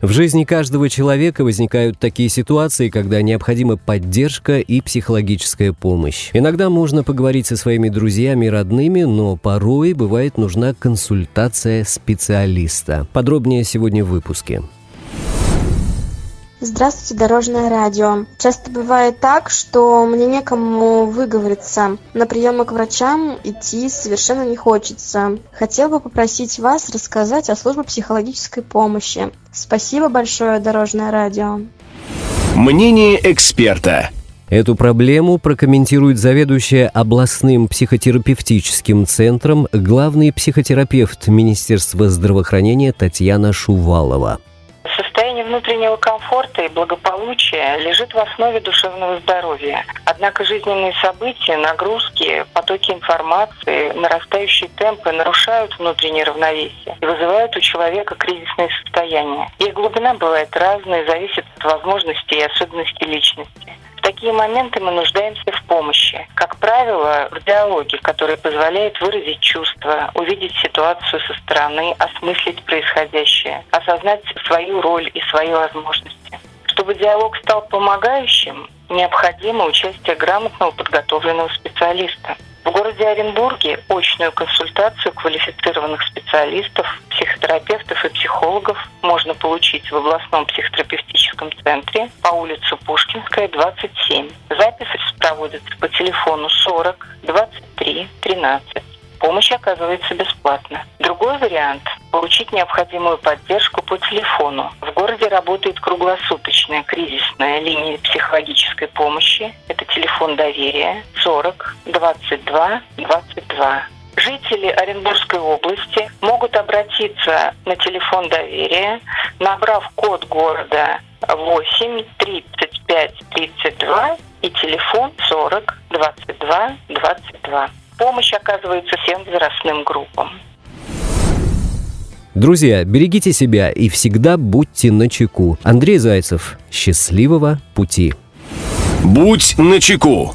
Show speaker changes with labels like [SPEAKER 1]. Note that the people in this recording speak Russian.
[SPEAKER 1] В жизни каждого человека возникают такие ситуации, когда необходима поддержка и психологическая помощь. Иногда можно поговорить со своими друзьями и родными, но порой бывает нужна консультация специалиста. Подробнее сегодня в выпуске.
[SPEAKER 2] Здравствуйте, Дорожное радио. Часто бывает так, что мне некому выговориться. На приемы к врачам идти совершенно не хочется. Хотел бы попросить вас рассказать о службе психологической помощи. Спасибо большое, Дорожное радио.
[SPEAKER 3] Мнение эксперта.
[SPEAKER 1] Эту проблему прокомментирует заведующая областным психотерапевтическим центром главный психотерапевт Министерства здравоохранения Татьяна Шувалова.
[SPEAKER 4] Состояние внутреннего комфорта и благополучия лежит в основе душевного здоровья. Однако жизненные события, нагрузки, потоки информации, нарастающие темпы нарушают внутреннее равновесие и вызывают у человека кризисные состояния. Их глубина бывает разной, зависит от возможностей и особенностей личности. Такие моменты мы нуждаемся в помощи. Как правило, в диалоге, который позволяет выразить чувства, увидеть ситуацию со стороны, осмыслить происходящее, осознать свою роль и свои возможности. Чтобы диалог стал помогающим, необходимо участие грамотного подготовленного специалиста. В городе Оренбурге очную консультацию квалифицированных специалистов, психотерапевтов и психологов можно получить в областном психотерапевтическом центре по улице Пушкинская, 27. Запись проводится по телефону 40 23 13. Помощь оказывается бесплатно. Другой вариант – получить необходимую поддержку по телефону. В городе работает круглосуточная кризисная линия психологической помощи. Это телефон доверия 40 22 22. Жители Оренбургской области могут обратиться на телефон доверия, набрав код города 8 35 32 и телефон 40 22 22. Помощь оказывается всем возрастным группам.
[SPEAKER 1] Друзья, берегите себя и всегда будьте начеку. Андрей Зайцев. Счастливого пути.
[SPEAKER 3] Будь начеку.